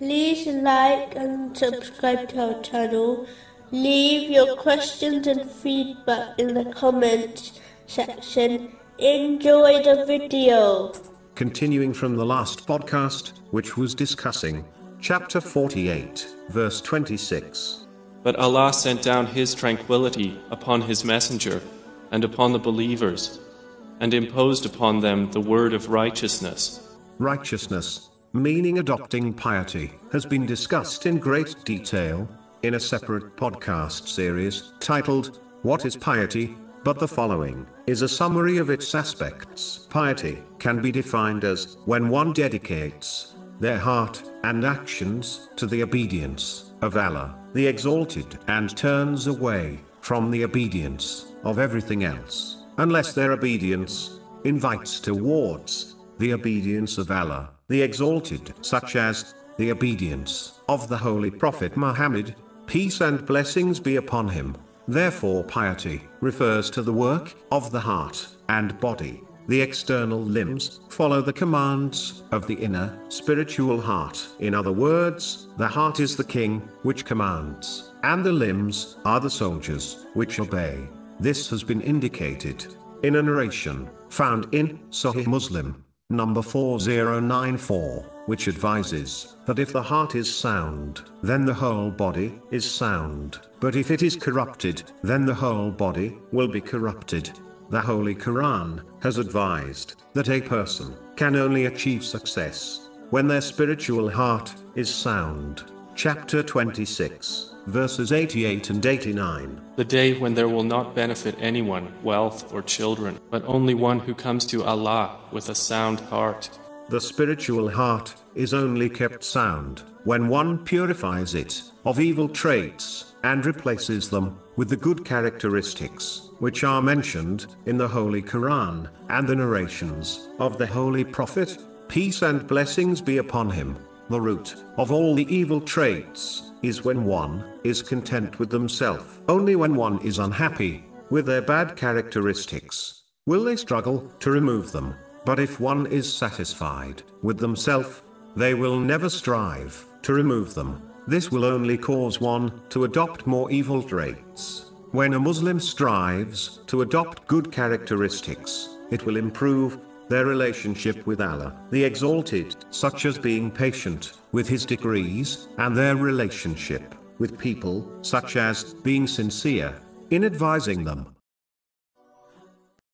like and subscribe to our channel. Leave your questions and feedback in the comments section. Enjoy the video. Continuing from the last podcast, which was discussing chapter 48, verse 26. But Allah sent down His tranquility upon His messenger and upon the believers, and imposed upon them the word of righteousness. Righteousness, meaning adopting piety, has been discussed in great detail in a separate podcast series titled, What is Piety? But the following is a summary of its aspects. Piety can be defined as when one dedicates their heart and actions to the obedience of Allah, the Exalted, and turns away from the obedience of everything else, unless their obedience invites towards the obedience of Allah, the Exalted, such as the obedience of the Holy Prophet Muhammad, peace and blessings be upon him. Therefore, piety refers to the work of the heart and body. The external limbs follow the commands of the inner, spiritual heart. In other words, the heart is the king, which commands, and the limbs are the soldiers, which obey. This has been indicated in a narration found in Sahih Muslim, number 4094, which advises that if the heart is sound, then the whole body is sound, but if it is corrupted, then the whole body will be corrupted. The Holy Quran has advised that a person can only achieve success when their spiritual heart is sound. Chapter 26, verses 88 and 89. The day when there will not benefit anyone wealth or children, but only one who comes to Allah with a sound heart. The spiritual heart is only kept sound when one purifies it of evil traits and replaces them with the good characteristics which are mentioned in the Holy Quran and the narrations of the Holy Prophet. Peace and blessings be upon him. The root of all the evil traits is when one is content with themselves. Only when one is unhappy with their bad characteristics will they struggle to remove them. But if one is satisfied with themselves, they will never strive to remove them. This will only cause one to adopt more evil traits. When a Muslim strives to adopt good characteristics, it will improve their relationship with Allah, the Exalted, such as being patient with His decrees, and their relationship with people, such as being sincere in advising them